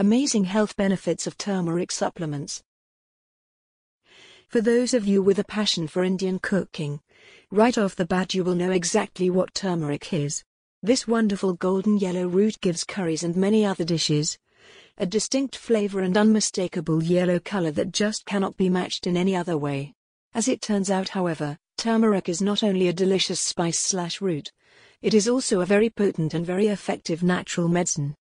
Amazing health benefits of turmeric supplements. For those of you with a passion for Indian cooking, right off the bat you will know exactly what turmeric is. This wonderful golden yellow root gives curries and many other dishes a distinct flavor and unmistakable yellow color that just cannot be matched in any other way. As it turns out, however, turmeric is not only a delicious spice slash root, it is also a very potent and very effective natural medicine.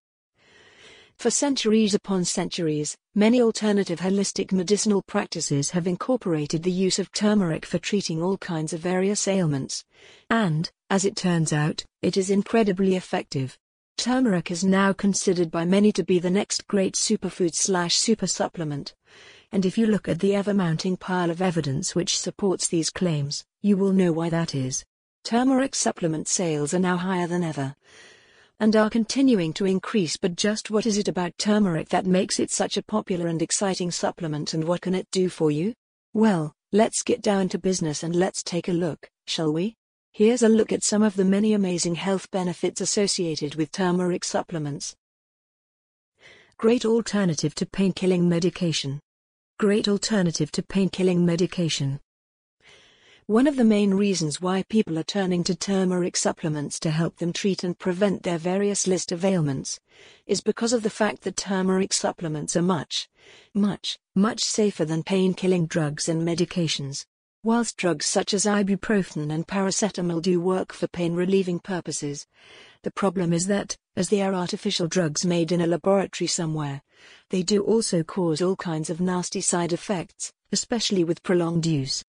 For centuries upon centuries, many alternative holistic medicinal practices have incorporated the use of turmeric for treating all kinds of various ailments. And, as it turns out, it is incredibly effective. Turmeric is now considered by many to be the next great superfood slash super supplement. And if you look at the ever mounting pile of evidence which supports these claims, you will know why that is. Turmeric supplement sales are now higher than ever and are continuing to increase. But just what is it about turmeric that makes it such a popular and exciting supplement, and what can it do for you? Well, let's get down to business and let's take a look, shall we? Here's a look at some of the many amazing health benefits associated with turmeric supplements. Great alternative to pain-killing medication. Great alternative to pain-killing medication. One of the main reasons why people are turning to turmeric supplements to help them treat and prevent their various list of ailments is because of the fact that turmeric supplements are much, much, much safer than pain-killing drugs and medications. Whilst drugs such as ibuprofen and paracetamol do work for pain-relieving purposes, the problem is that, as they are artificial drugs made in a laboratory somewhere, they do also cause all kinds of nasty side effects, especially with prolonged use.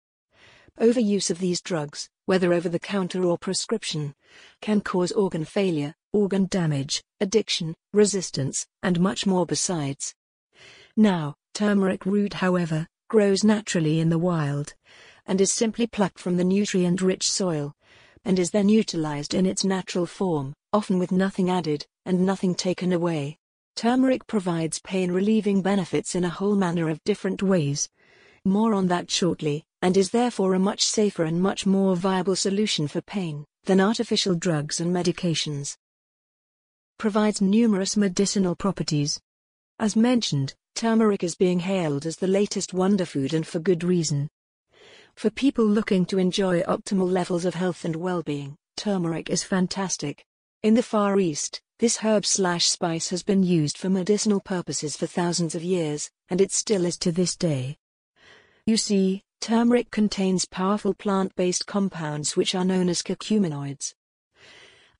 Overuse of these drugs, whether over the counter or prescription, can cause organ failure, organ damage, addiction, resistance, and much more besides. Now, turmeric root, however, grows naturally in the wild and is simply plucked from the nutrient rich soil and is then utilized in its natural form, often with nothing added and nothing taken away. Turmeric provides pain relieving benefits in a whole manner of different ways. More on that shortly and is therefore a much safer and much more viable solution for pain than artificial drugs and medications. Provides numerous medicinal properties. As mentioned, turmeric is being hailed as the latest wonder food and for good reason. For people looking to enjoy optimal levels of health and well-being, turmeric is fantastic. In the Far East, this herb slash spice has been used for medicinal purposes for thousands of years, and it still is to this day. You see, Turmeric contains powerful plant-based compounds which are known as curcuminoids.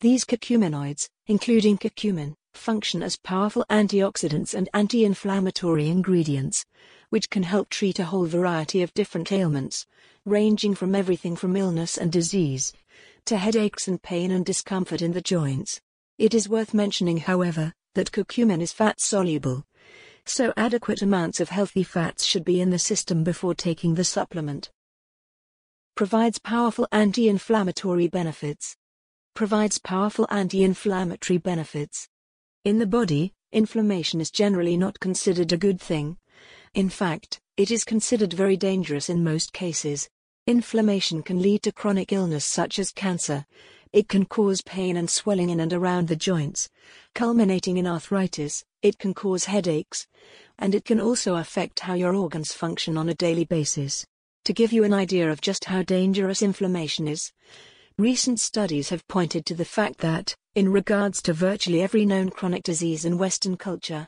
These curcuminoids, including curcumin, function as powerful antioxidants and anti-inflammatory ingredients, which can help treat a whole variety of different ailments, ranging from everything from illness and disease to headaches and pain and discomfort in the joints. It is worth mentioning, however, that curcumin is fat soluble, so adequate amounts of healthy fats should be in the system before taking the supplement. Provides powerful anti-inflammatory benefits. Provides powerful anti-inflammatory benefits. In the body, inflammation is generally not considered a good thing. In fact, it is considered very dangerous in most cases. Inflammation can lead to chronic illness such as cancer. It can cause pain and swelling in and around the joints, culminating in arthritis, it can cause headaches, and it can also affect how your organs function on a daily basis. To give you an idea of just how dangerous inflammation is, recent studies have pointed to the fact that, in regards to virtually every known chronic disease in Western culture,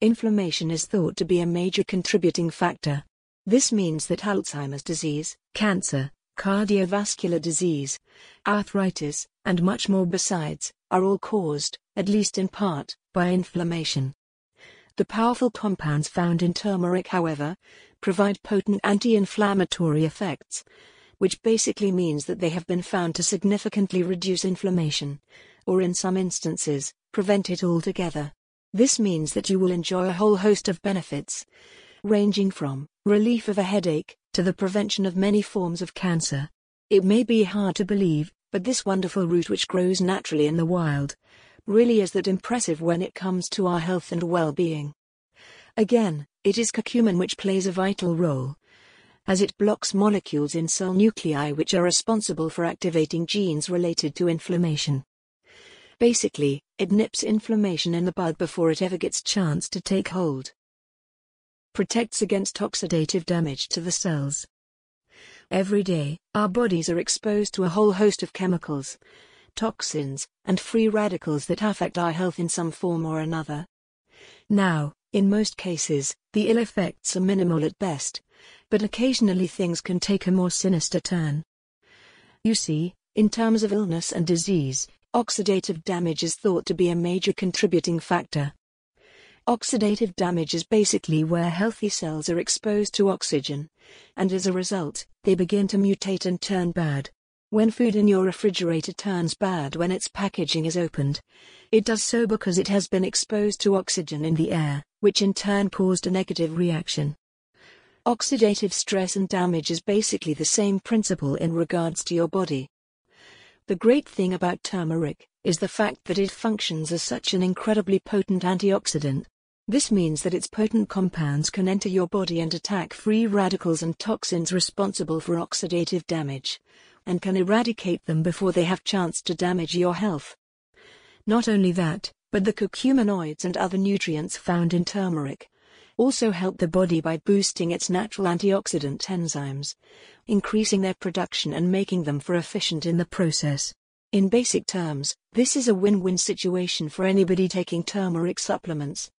inflammation is thought to be a major contributing factor. This means that Alzheimer's disease, cancer, cardiovascular disease, arthritis, and much more besides, are all caused, at least in part, by inflammation. The powerful compounds found in turmeric, however, provide potent anti-inflammatory effects, which basically means that they have been found to significantly reduce inflammation, or in some instances, prevent it altogether. This means that you will enjoy a whole host of benefits, ranging from relief of a headache to the prevention of many forms of cancer. It may be hard to believe, but this wonderful root which grows naturally in the wild really is that impressive when it comes to our health and well-being. Again, it is curcumin which plays a vital role, as it blocks molecules in cell nuclei which are responsible for activating genes related to inflammation. Basically, it nips inflammation in the bud before it ever gets chance to take hold. Protects against oxidative damage to the cells. Every day, our bodies are exposed to a whole host of chemicals, toxins, and free radicals that affect our health in some form or another. Now, in most cases, the ill effects are minimal at best, but occasionally things can take a more sinister turn. You see, in terms of illness and disease, oxidative damage is thought to be a major contributing factor. Oxidative damage is basically where healthy cells are exposed to oxygen, and as a result, they begin to mutate and turn bad. When food in your refrigerator turns bad when its packaging is opened, it does so because it has been exposed to oxygen in the air, which in turn caused a negative reaction. Oxidative stress and damage is basically the same principle in regards to your body. The great thing about turmeric is the fact that it functions as such an incredibly potent antioxidant. This means that its potent compounds can enter your body and attack free radicals and toxins responsible for oxidative damage, and can eradicate them before they have chance to damage your health. Not only that, but the curcuminoids and other nutrients found in turmeric also help the body by boosting its natural antioxidant enzymes, increasing their production and making them more efficient in the process. In basic terms, this is a win-win situation for anybody taking turmeric supplements.